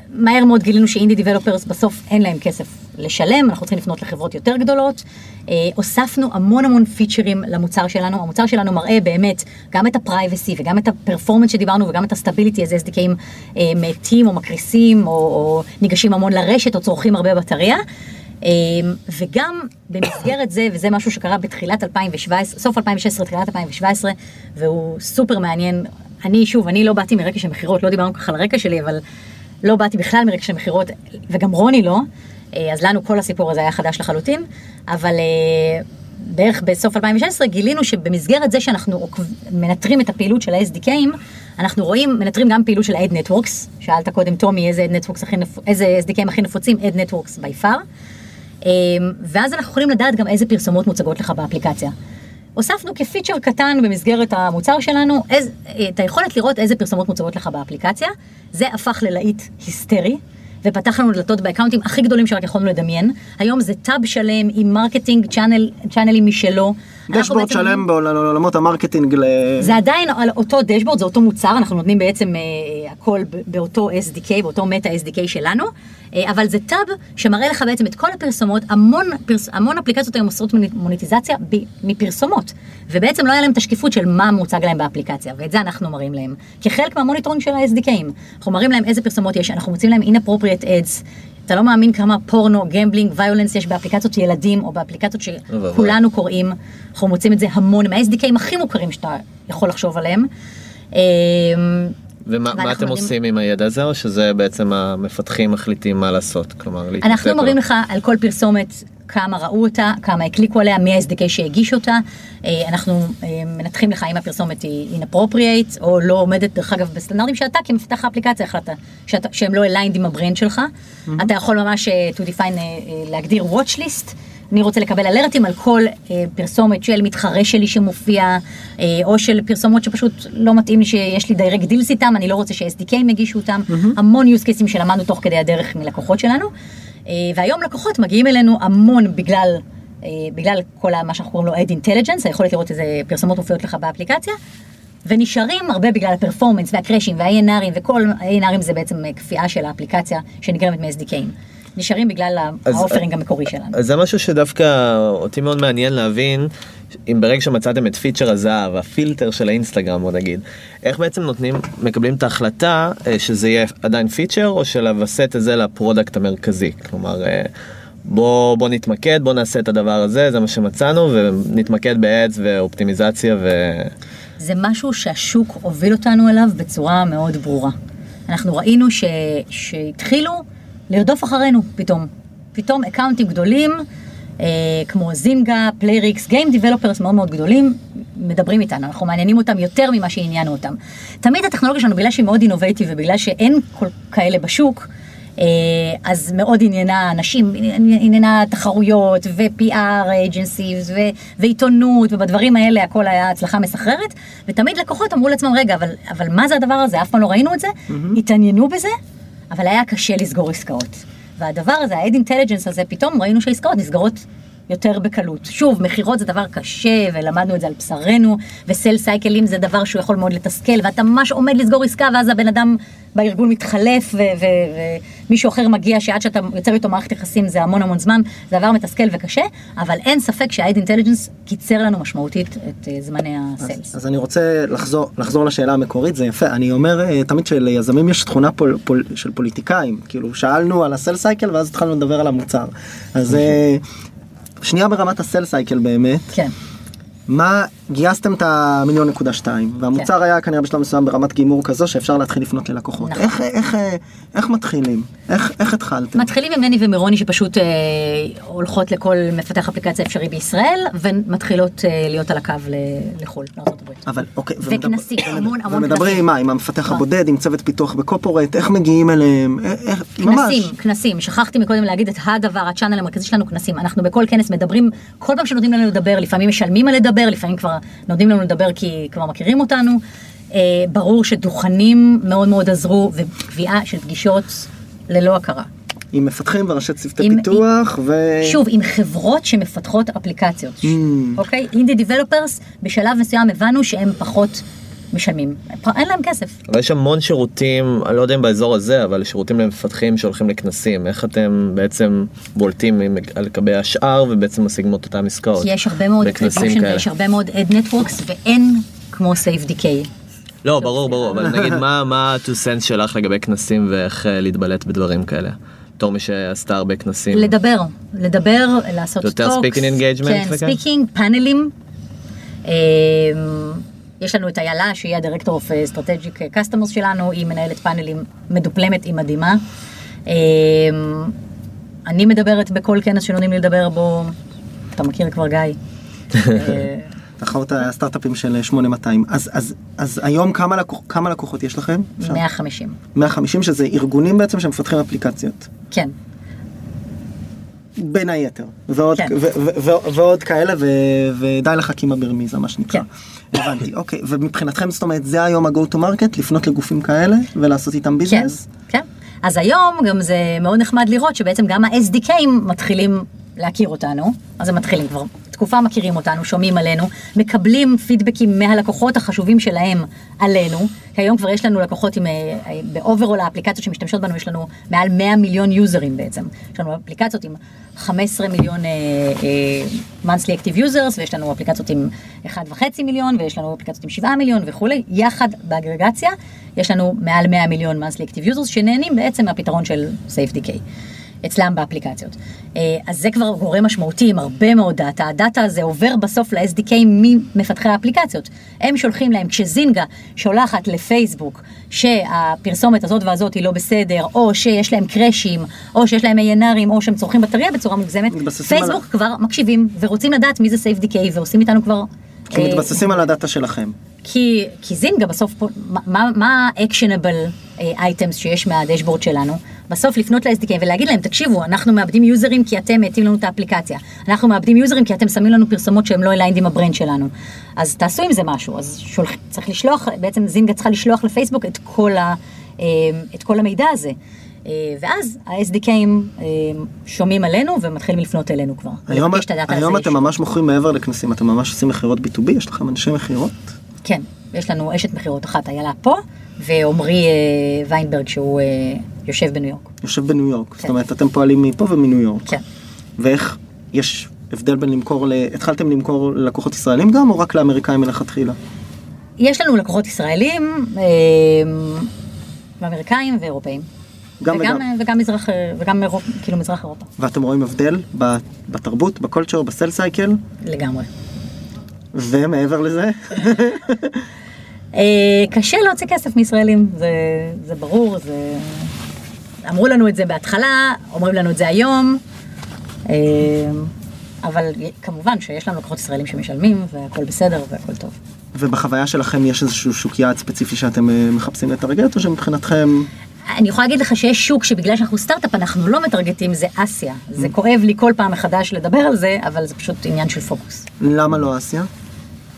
מהר מאוד גילינו ש indie developers בסוף אין להם כסף לשלם, אנחנו צריכים לפנות לחברות יותר גדולות. אה, הוספנו המון המון feature ים למוצר שלנו, המוצר שלנו מראה באמת גם את ה privacy וגם את ה performance שדיברנו וגם את ה stability, איזה SDKים אה, מתים או מקריסים או, או ניגשים המון לרשת או צורכים הרבה בטריה. אה, וגם במסגרת זה, וזה משהו שקרה בתחילת 2017, סוף 2016, תחילת 2017, והוא סופר מעניין. אני, שוב, אני לא באתי מרקע של מכירות, לא דיברנו ככה על הרקע שלי, אבל לא באתי בכלל מרקע של מכירות, וגם רוני לא, אה, אז לנו כל הסיפור הזה היה חדש לחלוטין, אבל אה, בערך בסוף 2016 גילינו שבמסגרת זה שאנחנו מנטרים את הפעילות של ה-SDKים, אנחנו רואים, מנטרים גם פעילות של ה-Ad Networks, שאלת קודם טומי איזה, נפ... איזה SDKים הכי נפוצים, Ad Networks by far, אה, ואז אנחנו יכולים לדעת גם איזה פרסומות מוצגות לך באפליקציה. הוספנו כפיצ'ר קטן במסגרת המוצר שלנו איז, את היכולת לראות איזה פרסומות מוצגות לך באפליקציה. זה הפך ללהיט היסטרי, ופתח לנו דלתות ב accountים הכי גדולים שרק יכולנו לדמיין. היום זה tab שלם עם marketing channel, channelים משלו. dashboard בעצם- שלם בעול- לעולמות ה marketing ל... זה עדיין על אותו dashboard, זה אותו מוצר, אנחנו נותנים בעצם אה, הכל באותו SDK, באותו מטה SDK שלנו, אה, אבל זה tab שמראה לך בעצם את כל הפרסומות, המון, פרס, המון אפליקציות היום עושות מוני- מוניטיזציה ב, מפרסומות, ובעצם לא היה להם את השקיפות של מה מוצג להם באפליקציה, ואת זה אנחנו מראים להם, כחלק מה monitoring של ה-SDKים. אנחנו מראים להם איזה פרסומות יש, אנחנו מוצאים להם inappropriate ads. אתה לא מאמין כמה פורנו, gambling, violence יש באפליקציות ילדים או באפליקציות. שכולנו קוראים. אנחנו מוצאים את זה המון, מה-SDKים הכי מוכרים שאתה יכול לחשוב עליהם. ומה אתם יודעים- עושים עם הידע הזה, או שזה בעצם המפתחים מחליטים מה לעשות? כלומר, אנחנו מראים? לך על כל פרסומת כמה ראו אותה, כמה הקליקו עליה, מי ה-SDK שהגיש אותה. אה, אנחנו אה, מנתחים לך אם הפרסומת היא inappropriate או לא עומדת, דרך אגב, בסטנדרטים שאתה כמפתח האפליקציה החלטת שאתה- שהם לא aligned עם הברנד שלך. אתה יכול ממש אה, to define, להגדיר watch list. אני רוצה לקבל alertים על כל אה, פרסומת של מתחרה שלי שמופיע, אה, או של פרסומות שפשוט לא מתאים לי שיש לי direct deals איתם, אני לא רוצה ש-SDK יגישו אותם, המון use cases שלמדנו תוך כדי הדרך מלקוחות שלנו, אה, והיום לקוחות מגיעים אלינו המון בגלל, אה, בגלל כל מה שאנחנו קוראים לו Ad Intelligence, היכולת לראות איזה פרסומות מופיעות לך באפליקציה. ונשארים הרבה בגלל ה performance וה crashים והANRים וכל ה-ANRים זה בעצם אה, קפיאה של האפליקציה שנגרמת מ-SDKים. נשארים בגלל ה offering המקורי שלנו. אז זה משהו שדווקא אותי מאוד מעניין להבין אם ברגע שמצאתם את feature הזהב הפילטר של האינסטגרם בוא נגיד איך בעצם נותנים מקבלים את ההחלטה אה, שזה יהיה עדיין feature או שלפבט את זה ל product המרכזי כלומר אה, בוא בוא נתמקד בוא נעשה את הדבר הזה זה מה שמצאנו ונתמקד ב ads ואופטימיזציה ו... זה משהו שהשוק הוביל אותנו אליו בצורה מאוד ברורה. אנחנו ראינו ש... שהתחילו לרדוף אחרינו פתאום. פתאום accountים גדולים, אה, כמו זינגה, פלייריקס, game developers מאוד מאוד גדולים, מדברים איתנו, אנחנו מעניינים אותם יותר ממה שעניינו אותם. תמיד הטכנולוגיה שלנו, בגלל שהיא מאוד innovative ובגלל שאין כל כאלה בשוק, אה, אז מאוד עניינה אנשים, עניינה תחרויות ו-PR agencies ו- ועיתונות ובדברים האלה הכל היה הצלחה מסחררת ותמיד לקוחות אמרו לעצמם רגע אבל, אבל מה זה הדבר הזה? אף פעם לא ראינו את זה? התעניינו בזה אבל היה קשה לסגור עסקאות. והדבר הזה ה-Ad Intelligence הזה פתאום ראינו שהעסקאות נסגרות יותר בקלות. שוב, מכירות זה דבר קשה, ולמדנו את זה על בשרנו, וסל סייקלים זה דבר שהוא יכול מאוד לתסכל, ואתה ממש עומד לסגור עסקה, ואז הבן אדם בארגון מתחלף, ומישהו אחר מגיע, שעד שאתה יוצר איתו מערכת יחסים זה המון המון זמן, זה דבר מתסכל וקשה, אבל אין ספק שה-Ad Intelligence קיצר לנו משמעותית את אה, זמני ה sales. אז אני רוצה לחזור, לחזור לשאלה המקורית, זה יפה, אני אומר אה, תמיד שליזמים יש תכונה פול, פול, של פוליטיקאים, כאילו שאלנו על ה sale cycle ואז התחלנו לדבר על המוצר. אז אה, שנייה ברמת ה sale cycle באמת, כן. מה, גייסתם את המיליון נקודה שתיים, והמוצר כן. היה כנראה בשלב מסוים ברמת גימור כזו שאפשר להתחיל לפנות ללקוחות. נכון. איך, איך, אה, איך מתחילים? איך, איך התחלתם? מתחילים ממני ומרוני שפשוט אה, הולכות לכל מפתח אפליקציה אפשרי בישראל, ומתחילות אה, להיות על הקו ל- לחו"ל, לארה"ב. אבל אוקיי, וכנסים, המון המון ומדברים כנסים. מה, עם המפתח נכון. הבודד, עם צוות פיתוח בקופורט, איך מגיעים אליהם, איך, איך- ממש. כנסים, כנסים, שכחתי מקודם להגיד את הדבר, הצ'אנל המרכזי שלנו כנסים, אנחנו בכל כנס מדברים, כל פעם שנותנים לנו לדבר, לפעמים משלמים על לדבר, לפעמים כבר נותנים לנו לדבר כי כבר מכירים אותנו, אה, ברור שדוכנים מאוד מאוד עזרו, וקביעה של פגישות ללא הכרה. עם מפתחים וראשי צוותי עם- פיתוח ו... שוב, עם חברות שמפתחות אפליקציות, Mm. אוקיי? אינדי דיבלופרס, בשלב מסוים הבנו שהם פחות משלמים, אין להם כסף. אבל יש המון שירותים, אני לא יודע אם באזור הזה, אבל שירותים למפתחים שהולכים לכנסים. איך אתם בעצם בולטים עם- על גבי השאר ובעצם משיגים את אותם עסקאות? יש הרבה מאוד כאלה. ויש הרבה מאוד ad networks ואין כמו SafeDK. לא, ברור, ברור, אבל נגיד מה ה-2 cents שלך לגבי כנסים ואיך אה, להתבלט בדברים כאלה? בתור מי שעשתה הרבה כנסים. לדבר, לדבר, לעשות יותר talks, speaking engagement כן? speaking, פאנלים. אמ, יש לנו את איילה, שהיא ה director of strategic customers שלנו, היא מנהלת פאנלים מדופלמת, היא מדהימה. אה, אני מדברת בכל כנס שנותנים לי לדבר בו, אתה מכיר כבר גיא. אה, תחרות הסטארט-אפים של 8200. אז, אז, אז היום כמה, לקוח, כמה לקוחות יש לכם? עכשיו? 150. 150 שזה ארגונים בעצם שמפתחים אפליקציות. כן. בין היתר. ועוד, כן. ו- ו- ו- ועוד כאלה, ו- ודי לחכימה ברמיזה, מה שנקרא. כן. הבנתי, אוקיי. ומבחינתכם, זאת אומרת, זה היום ה-go to market? לפנות לגופים כאלה ולעשות איתם כן, ביזנס? כן. אז היום גם זה מאוד נחמד לראות שבעצם גם ה-SDKים מתחילים להכיר אותנו, אז הם מתחילים כבר תקופה מכירים אותנו, שומעים עלינו, מקבלים פידבקים מהלקוחות החשובים שלהם עלינו, כי היום כבר יש לנו לקוחות עם, אה, ב overall האפליקציות שמשתמשות בנו, יש לנו מעל 100 מיליון userים בעצם. יש לנו אפליקציות עם 15 מיליון אה, אה, monthly active users, ויש לנו אפליקציות עם 1.5 מיליון, ויש לנו אפליקציות עם 7 מיליון וכולי, יחד באגרגציה, יש לנו מעל 100 מיליון monthly active users שנהנים בעצם מהפתרון של SafeDK. אצלם באפליקציות. אה, אז זה כבר גורם משמעותי עם הרבה מאוד דאטה, הדאטה הזה עובר בסוף ל-SDK ממפתחי האפליקציות. הם שולחים להם, כשזינגה שולחת לפייסבוק שהפרסומת הזאת והזאת היא לא בסדר, או שיש להם קראשים, או שיש להם ANRים, או שהם צורכים בטריה בצורה מוגזמת, מתבססים על פייסבוק כבר מקשיבים ורוצים לדעת מי זה SafeDK ועושים איתנו כבר... כי אה, מתבססים על ה data שלכם. כי, כי זינגה בסוף, פה, מה- ה-actionable items שיש מה dashboard שלנו? בסוף לפנות ל-SDK ולהגיד להם, תקשיבו, אנחנו מאבדים userים כי אתם מאטים לנו את האפליקציה. אנחנו מאבדים userים כי אתם שמים לנו פרסומות שהם לא aligned עם הברנד שלנו. אז תעשו עם זה משהו. אז שולח, צריך לשלוח, בעצם זינגה צריכה לשלוח לפייסבוק את כל, ה, אה, את כל המידע הזה. אה, ואז ה-SDKים אה, שומעים עלינו ומתחילים לפנות אלינו כבר. היום, ה data היום הזה אתם. ממש מוכרים מעבר לכנסים, אתם ממש עושים מכירות B2B, יש לכם אנשי מכירות? כן, יש לנו אשת מכירות אחת, איילה פה, ועמרי ויינברג שהוא יושב בניו יורק. יושב בניו יורק, זאת כן. אומרת אתם פועלים מפה ומניו יורק. כן. ואיך, יש הבדל בין למכור, ל... התחלתם למכור ללקוחות ישראלים גם, או רק לאמריקאים מלכתחילה? יש לנו לקוחות ישראלים, אה, ואמריקאים ואירופאים. גם וגם, וגם. וגם מזרח, וגם אירופ, כאילו מזרח אירופה, ואתם רואים הבדל בתרבות, בקולצ'ר, בסל סייקל, לגמרי. ומעבר לזה, אה, קשה להוציא כסף מישראלים, זה, זה ברור, זה... אמרו לנו את זה בהתחלה, אומרים לנו את זה היום, אה, אבל כמובן שיש לנו לקוחות ישראלים שמשלמים, והכל בסדר והכל טוב. ובחוויה שלכם יש איזשהו שוק יעד ספציפי שאתם אה, מחפשים לטרגט, או שמבחינתכם, אני יכולה להגיד לך שיש שוק שבגלל שאנחנו סטארט-אפ אנחנו לא מטרגטים, זה אסיה. זה כואב לי כל פעם מחדש לדבר על זה, אבל זה פשוט עניין של פוקוס. למה לא אסיה?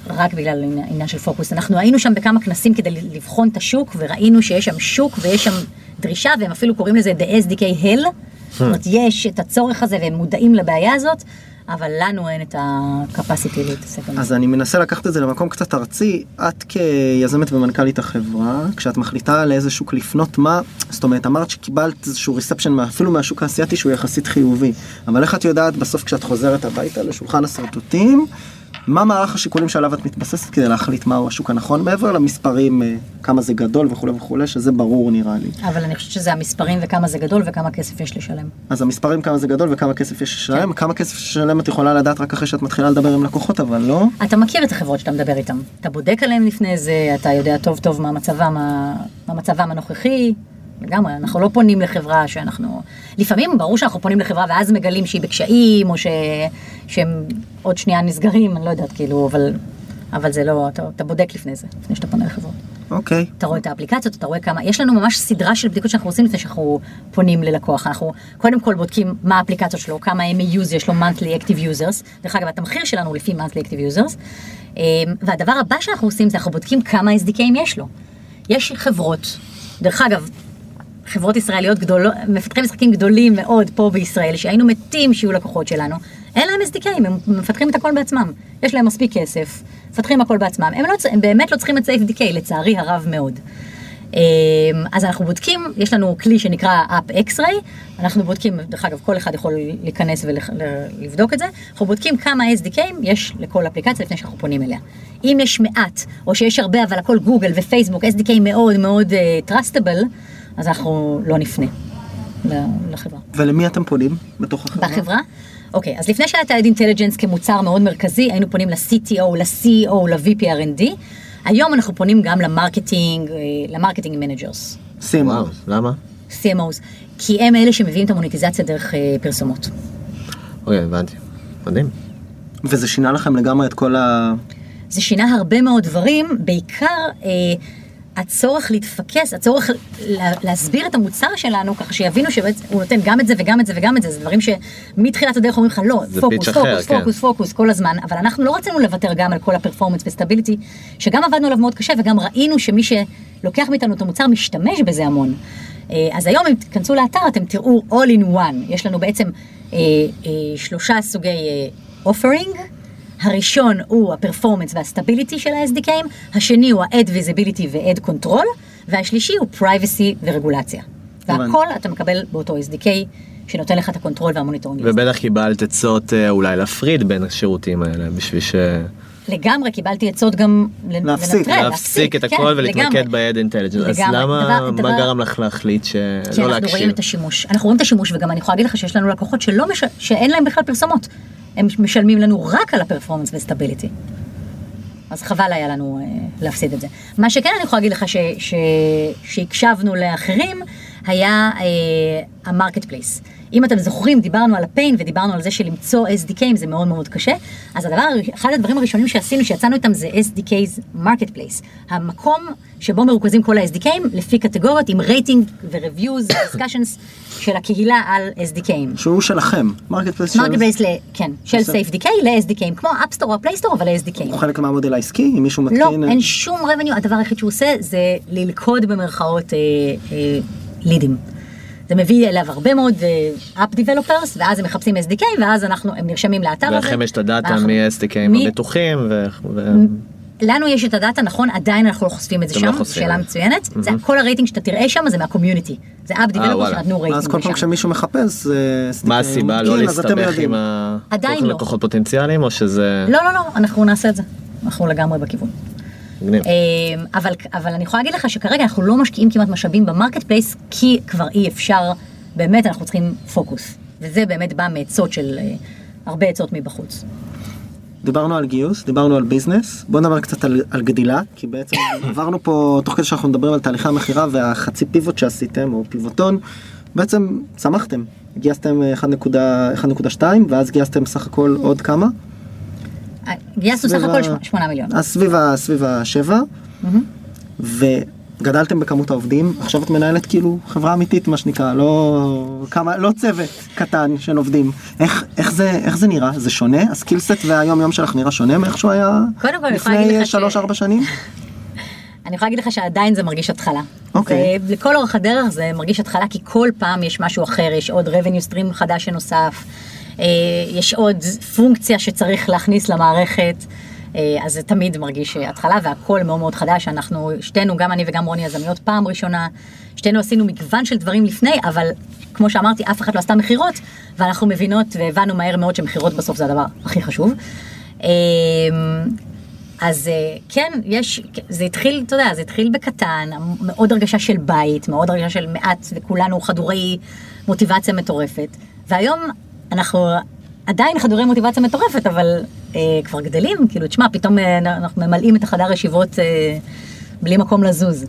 רק בגלל עניין- של פוקוס. אנחנו היינו שם בכמה כנסים כדי לבחון את השוק, וראינו שיש שם שוק ויש שם דרישה, והם אפילו קוראים לזה The SDK Hell. זאת אומרת, יש את הצורך הזה והם מודעים לבעיה הזאת, אבל לנו אין את ה-capacity להתעסק עם אז זה. אני מנסה לקחת את זה למקום קצת ארצי, את כיזמת ומנכ"לית החברה, כשאת מחליטה לאיזה שוק לפנות, מה, זאת אומרת, אמרת שקיבלת איזשהו ריספשן אפילו מהשוק האסייתי שהוא יחסית חיובי, אבל איך את יודעת בסוף כשאת חוזרת הביתה לשולחן השרטוטים, מה מערך השיקולים שעליו את מתבססת כדי להחליט מהו השוק הנכון, מעבר למספרים, אה, כמה זה גדול וכולי וכולי, שזה ברור נראה לי. אבל אני חושבת שזה המספרים וכמה זה גדול וכמה כסף יש לשלם. אז המספרים כמה זה גדול וכמה כסף יש לשלם, כמה כסף לשלם את יכולה לדעת רק אחרי שאת מתחילה לדבר עם לקוחות, אבל לא. אתה מכיר את החברות שאתה מדבר איתן, אתה בודק עליהן לפני זה, אתה יודע טוב טוב מה מצבם, ה- מה מצבם הנוכחי, לגמרי, אנחנו לא פונים לחברה שאנחנו, לפעמים ברור שאנחנו פונים לחברה ואז מגלים שהיא בקשיים, או ש... שהם עוד שנייה נסגרים, אני לא יודעת, כאילו, אבל, אבל זה לא, אתה, אתה בודק לפני זה, לפני שאתה פונה לחברות. אוקיי. אתה רואה את האפליקציות, אתה רואה כמה, יש לנו ממש סדרה של בדיקות שאנחנו עושים לפני שאנחנו פונים ללקוח. אנחנו קודם כל בודקים מה האפליקציות שלו, כמה MAUs יש לו monthly active users. דרך אגב, התמחיר שלנו לפי monthly active users. אמ, והדבר הבא שאנחנו עושים זה אנחנו בודקים כמה SDKים יש לו. יש חברות, דרך אגב, חברות ישראליות גדולות, מפתחי משחקים גדולים מאוד פה בישראל, שהיינו מתים שיהיו לקוחות שלנו, אין להם SDKים, הם מפתחים את הכל בעצמם. יש להם מספיק כסף, מפתחים הכל בעצמם. הם, לא, הם באמת לא צריכים את SafeDK, לצערי הרב מאוד. אמ, אז אנחנו בודקים, יש לנו כלי שנקרא App X-Ray, אנחנו בודקים, דרך אגב, כל אחד יכול להיכנס ולבדוק את זה, אנחנו בודקים כמה SDKים יש לכל אפליקציה לפני שאנחנו פונים אליה. אם יש מעט, או שיש הרבה, אבל הכל גוגל ופייסבוק, SDK מאוד מאוד uh, trustable, אז אנחנו לא נפנה לחברה. ולמי אתם פונים בתוך החברה? בחברה? אוקיי, אז לפני שהיה את ה-Ad Intelligence כמוצר מאוד מרכזי, היינו פונים ל-CTO, ל-CEO, ל-VP R&D. היום אנחנו פונים גם ל marketing, אה, ל marketing managers. וואו, למה? CMOs, כי הם אלה שמביאים את המוניטיזציה דרך אה, פרסומות. אוקיי, הבנתי. מדהים. וזה שינה לכם לגמרי את כל ה... זה שינה הרבה מאוד דברים, בעיקר אה, הצורך להתפקס, הצורך לה, להסביר את המוצר שלנו, ככה שיבינו שהוא נותן גם את זה וגם את זה וגם את זה, זה דברים שמתחילת הדרך אומרים לך לא, פוקוס, אחר, פוקוס, כן. פוקוס, פוקוס, כל הזמן, אבל אנחנו לא רצינו לוותר גם על כל הפרפורמנס וסטביליטי, שגם עבדנו עליו מאוד קשה וגם ראינו שמי שלוקח מאיתנו את המוצר משתמש בזה המון. אה, אז היום אם תיכנסו לאתר אתם תראו all in one, יש לנו בעצם אה, אה, שלושה סוגי אה, offering. הראשון הוא ה performance וה stability של ה-SDKים, השני הוא ה-Ad Visibility ו-Ad Control, והשלישי הוא Privacy ורגולציה. והכל אתה מקבל באותו SDK שנותן לך את ה control וה monitoring. ובטח קיבלת עצות אה, אולי להפריד בין השירותים האלה בשביל ש... לגמרי קיבלתי עצות גם לנ- להפסיק, לנטרל, להפסיק את כן, הכל ולהתמקד לגמרי. ב-Ad Intelligence. אז. למה, דבר- מה דבר- גרם לך להחליט כי שלא אנחנו רואים להקשיב? את השימוש. אנחנו רואים את השימוש, וגם אני יכולה להגיד לך שיש לנו לקוחות שלא מש... שאין להם בכלל פרסומות. הם משלמים לנו רק על ה performance ו stability. אז חבל היה לנו אה, להפסיד את זה. מה שכן אני יכולה להגיד לך. שהקשבנו לאחרים, היה אה, ה marketplace. אם אתם זוכרים, דיברנו על ה pain ודיברנו על זה שלמצוא SDKים זה מאוד מאוד קשה, אז הדבר, אחד הדברים הראשונים שעשינו, שיצאנו איתם זה SDK's place. המקום שבו מרוכזים כל ה-SDKים לפי קטגוריות עם רייטינג ו-reviews ו-discussions של הקהילה על SDKים. שהוא שלכם. marketplace של... כן, של. SafeDK ל-SDKים, כמו App Store או ה Play Store, אבל ל-SDKים. הוא חלק מהמודל העסקי? אם מישהו מתקין... לא, אין שום revenue, הדבר היחיד שהוא עושה זה ללכוד במרכאות אה, אה, לידים. זה מביא אליו הרבה מאוד אה, app developers, ואז הם מחפשים SDK, ואז אנחנו, הם נרשמים לאתר הזה. ולכם יש את ה data ואנחנו- מ-SDKים מי- הבטוחים ו... ו- לנו יש את הדאטה, נכון, עדיין אנחנו לא חושפים את זה לא שם, חושפים. שאלה מצוינת. זה כל הרייטינג שאתה תראה שם זה מהקומיוניטי. זה אפ דיבלופרס וואלה. שנתנו רייטינג אז כל פעם. כשמישהו מחפש, זה... מה SDK הסיבה לא אתם להסתבך. עם ה... עדיין לא. לקוחות פוטנציאליים או שזה... לא, לא, לא, אנחנו נעשה את זה. אנחנו לגמרי בכיוון. אמ, אבל, אבל אני יכולה להגיד לך שכרגע אנחנו לא משקיעים כמעט משאבים במרקט פלייס, כי כבר אי אפשר, באמת אנחנו צריכים פוקוס. וזה באמת בא מעצות של אה, הרבה עצות מבחוץ. דיברנו על גיוס, דיברנו על ביזנס, בוא נדבר קצת על, על גדילה, כי בעצם עברנו פה, תוך כדי שאנחנו מדברים על תהליכי המכירה והחצי פיבוט שעשיתם, או פיבוטון, בעצם צמחתם, גייסתם אה, 1.2 ואז גייסתם סך הכל עוד כמה? אה, גייסנו סך הכל ה- שמונה- שמונה מיליון. אז סביב, ה- סביב השבע, מהמם. וגדלתם בכמות העובדים, עכשיו את מנהלת כאילו חברה אמיתית מה שנקרא, לא, כמה, לא צוות קטן של עובדים. איך, איך, זה, איך זה נראה? זה שונה? הסקילסט והיום יום שלך נראה שונה מאיך שהוא היה לפני לך ש- שלוש ארבע שנים? אני יכולה להגיד לך שעדיין זה מרגיש התחלה. אוקיי. לכל אורך הדרך זה מרגיש התחלה, כי כל פעם יש משהו אחר, יש עוד revenue stream חדש שנוסף, אה, יש עוד פונקציה שצריך להכניס למערכת, אה, אז זה תמיד מרגיש אה, התחלה, והכל מאוד מאוד חדש. אנחנו, שתינו, גם אני וגם רוני יזמיות פעם ראשונה, שתינו עשינו מגוון של דברים לפני, אבל כמו שאמרתי, אף אחד לא עשתה מכירות, ואנחנו מבינות והבנו מהר מאוד שמכירות בסוף זה הדבר הכי חשוב. אה, אז אה, כן, יש, זה התחיל, אתה יודע, זה התחיל בקטן, מאוד הרגשה של בית, מאוד הרגשה של מעט, וכולנו חדורי מוטיבציה מטורפת. והיום אנחנו עדיין חדורי מוטיבציה מטורפת, אבל אה, כבר גדלים, כאילו, תשמע, פתאום אה, אנחנו ממלאים את החדר ישיבות אה, בלי מקום לזוז.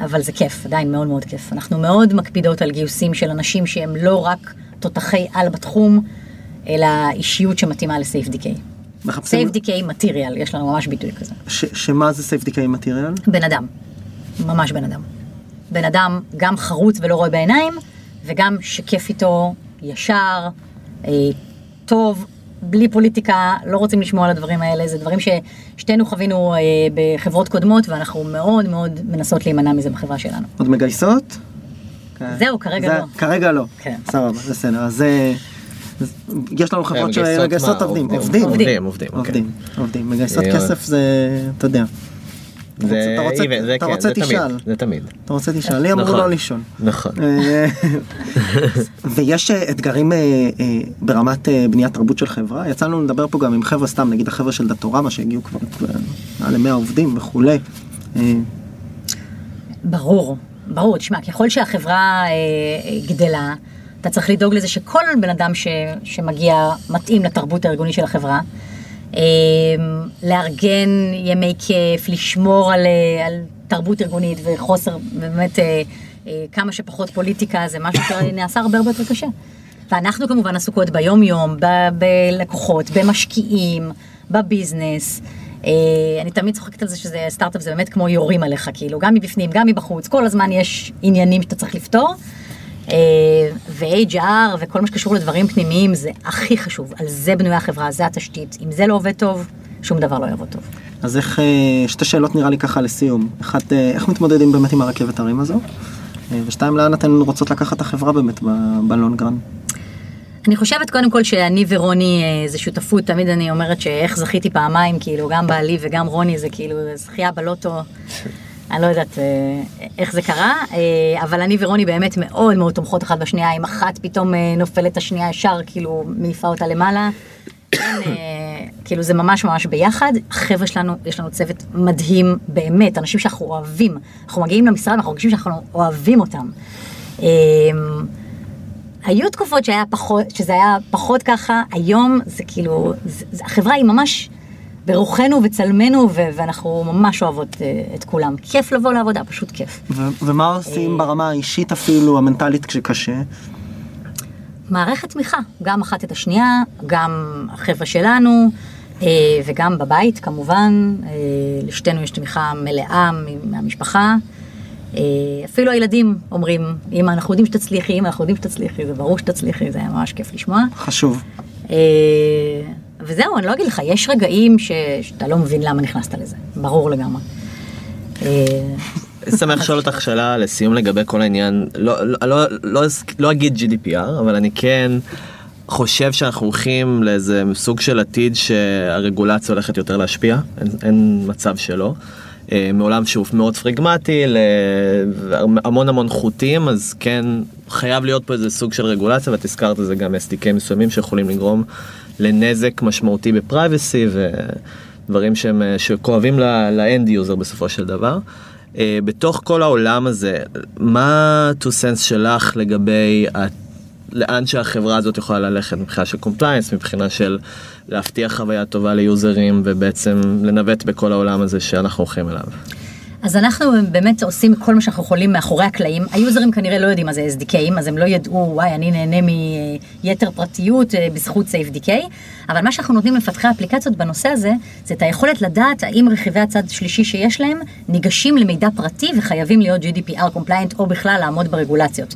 אבל זה כיף, עדיין מאוד מאוד כיף. אנחנו מאוד מקפידות על גיוסים של אנשים שהם לא רק תותחי על בתחום, אלא אישיות שמתאימה ל-SafeDK. מחפשים SafeDK מטריאל, יש לנו ממש ביטוי כזה. ש, שמה זה סייפדיקאי מטריאל? בן אדם, ממש בן אדם. בן אדם גם חרוץ ולא רואה בעיניים, וגם שכיף איתו, ישר, טוב, בלי פוליטיקה, לא רוצים לשמוע על הדברים האלה, זה דברים ששתינו חווינו אה, בחברות קודמות, ואנחנו מאוד מאוד מנסות להימנע מזה בחברה שלנו. עוד מגייסות? כן. זהו, כרגע זה- לא. כרגע לא. כן. סבבה, בסדר. אז אה, יש לנו חברות מגייסות שמגייסות? עובדים. עובדים. עובדים. עובדים, עובדים. עובדים. עובדים. מגייסות אה, כסף זה, אתה יודע. זה even, זה אתה כן, רוצה זה תמיד, תשאל. זה תמיד. אתה רוצה תשאל, לי אמרו נכון. לא לישון. נכון. אה, ויש אה, אתגרים אה, ברמת בניית תרבות של חברה יצא לנו לדבר פה גם עם חבר'ה סתם נגיד החבר'ה של דאטורמה שהגיעו כבר מעל ל-100 עובדים וכולי. ברור, ברור, תשמע, ככל שהחברה גדלה, אתה צריך לדאוג לזה שכל בן אדם ש, שמגיע מתאים לתרבות הארגונית של החברה. אה, לארגן ימי כיף, לשמור על, אה, על תרבות ארגונית וחוסר, באמת אה, אה, כמה שפחות פוליטיקה, זה משהו שנעשה הרבה הרבה יותר קשה. ואנחנו כמובן עסוקות ביום יום, ב- בלקוחות, במשקיעים, בביזנס. אני תמיד צוחקת על זה שזה סטארט-אפ זה באמת כמו יורים עליך, כאילו, גם מבפנים, גם מבחוץ, כל הזמן יש עניינים שאתה צריך לפתור. אה, ו-HR וכל מה שקשור לדברים פנימיים זה הכי חשוב, על זה בנויה החברה, זה התשתית. אם זה לא עובד טוב, שום דבר לא יעבוד טוב. אז איך, אה, שתי שאלות נראה לי ככה לסיום. אחת, אה, איך מתמודדים באמת עם הרכבת הרים הזו? ושתיים, לאן אתן רוצות לקחת את החברה באמת בלונגרן? אני חושבת קודם כל שאני ורוני זה שותפות, תמיד אני אומרת שאיך זכיתי פעמיים, כאילו, גם בעלי וגם רוני זה כאילו זכייה בלוטו. אני לא יודעת אה, איך זה קרה, אה, אבל אני ורוני באמת מאוד מאוד תומכות אחת בשנייה, אם אחת פתאום אה, נופלת השנייה ישר, כאילו מעיפה אותה למעלה. אה, כאילו זה ממש ממש ביחד. החבר'ה שלנו, יש לנו צוות מדהים, באמת, אנשים שאנחנו אוהבים. אנחנו מגיעים למשרד ואנחנו מרגישים שאנחנו אוהבים אותם. היו תקופות שזה היה פחות ככה, היום זה כאילו, החברה היא ממש ברוחנו וצלמנו, ו- ואנחנו ממש אוהבות אה, את כולם. כיף לבוא לעבודה, פשוט כיף. ו- ומה עושים ברמה האישית אפילו, המנטלית כשקשה? מערכת תמיכה, גם אחת את השנייה, גם החבר'ה שלנו, אה, וגם בבית כמובן, אה, לשתינו יש תמיכה מלאה מהמשפחה. אה, אפילו הילדים אומרים, אמא אנחנו יודעים שתצליחי, אמא אנחנו יודעים שתצליחי, זה ברור שתצליחי, זה היה ממש כיף לשמוע. חשוב. וזהו, אני לא אגיד לך, יש רגעים ש... שאתה לא מבין למה נכנסת לזה, ברור לגמרי. אה, שמח לשאול אותך שאלה לסיום לגבי כל העניין, לא, לא, לא, לא, לא אגיד GDPR, אבל אני כן חושב שאנחנו הולכים לאיזה סוג של עתיד שהרגולציה הולכת יותר להשפיע, אין, אין מצב שלא. אה, מעולם שהוא מאוד פרגמטי, להמון המון חוטים, אז כן חייב להיות פה איזה סוג של רגולציה, ואת הזכרת את זה גם SDK מסוימים שיכולים לגרום לנזק משמעותי בפרייבסי ודברים שהם, אה, שכואבים ל end user בסופו של דבר. Uh, בתוך כל העולם הזה, מה ה-2 cents שלך לגבי לאן שהחברה הזאת יכולה ללכת מבחינה של compliance, מבחינה של להבטיח חוויה טובה ליוזרים ובעצם לנווט בכל העולם הזה שאנחנו הולכים אליו. אז אנחנו באמת עושים כל מה שאנחנו יכולים מאחורי הקלעים. היוזרים כנראה לא יודעים מה זה SDKים, אז הם לא ידעו, וואי, אני נהנה מיתר פרטיות אה, בזכות SafeDK, אבל מה שאנחנו נותנים למפתחי האפליקציות בנושא הזה, זה את היכולת לדעת האם רכיבי הצד שלישי שיש להם ניגשים למידע פרטי וחייבים להיות GDPR compliant או בכלל לעמוד ברגולציות.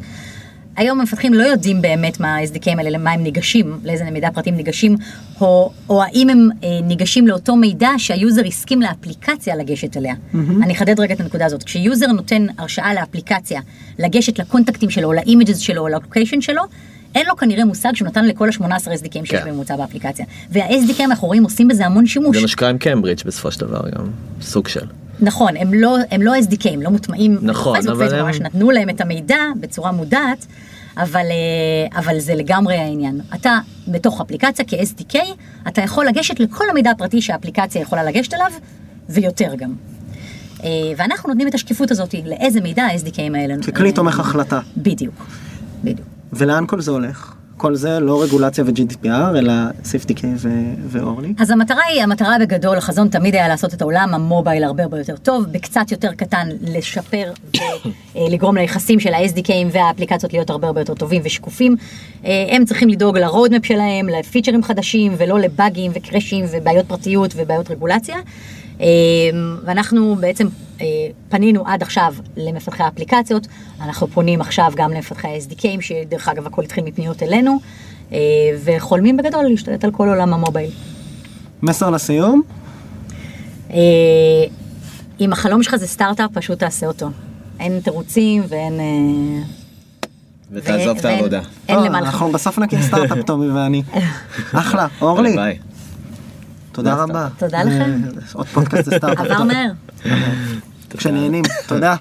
היום המפתחים לא יודעים באמת מה ה-SDKים האלה, למה הם ניגשים, לאיזה מידע פרטי הם ניגשים, או, או האם הם אה, ניגשים לאותו מידע שהיוזר הסכים לאפליקציה לגשת אליה. Mm-hmm. אני אחדד רגע את הנקודה הזאת. כשיוזר נותן הרשאה לאפליקציה לגשת לקונטקטים שלו, או ל images שלו, או ל location שלו, אין לו כנראה מושג שהוא נתן לכל ה-18 SDKים שיש כן. בממוצע באפליקציה. וה-SDKים אנחנו רואים עושים בזה המון שימוש. זה מה שקרה עם קיימברידג' בסופו של דבר גם, סוג של. נכון, הם לא, הם לא SDK, הם לא מוטמעים. נכון, אבל פייסבוק הם- ממש נתנו להם את המידע בצורה מודעת, אבל, אה, אבל זה לגמרי העניין. אתה בתוך אפליקציה כ-SDK, אתה יכול לגשת לכל המידע הפרטי שהאפליקציה יכולה לגשת אליו, ויותר גם. אה, ואנחנו נותנים את השקיפות הזאת, לאיזה מידע ה-SDKים האלה. ככלי אה, תומך החלטה. בדיוק, בדיוק. ולאן כל זה הולך? כל זה לא רגולציה ו-GDPR, אלא SafeDK ו- ואורלי. אז המטרה היא, המטרה בגדול, החזון תמיד היה לעשות את העולם המובייל הרבה הרבה יותר טוב, בקצת יותר קטן לשפר ולגרום ליחסים של ה-SDKים והאפליקציות להיות הרבה הרבה יותר טובים ושקופים. אה, הם צריכים לדאוג לרודמפ שלהם, לפיצ'רים חדשים ולא לבאגים וקרשים ובעיות פרטיות ובעיות רגולציה. אה, ואנחנו בעצם אה, פנינו עד עכשיו למפתחי האפליקציות, אנחנו פונים עכשיו גם למפתחי ה-SDKים, שדרך אגב הכל התחיל מפניות אלינו, אה, וחולמים בגדול להשתלט על כל עולם ה mobile. מסר לסיום? אה, אם החלום שלך זה סטארט-אפ, פשוט תעשה אותו. אין תירוצים ואין... ותעזוב את העבודה. אין למה לחכות. אנחנו בסוף נקים סטארט-אפ, טומי ואני. אחלה, אורלי, ביי. תודה רבה. תודה לכם. עוד פודקאסט זה סטארט-אפ. עבר מהר. כשנהנים, תודה.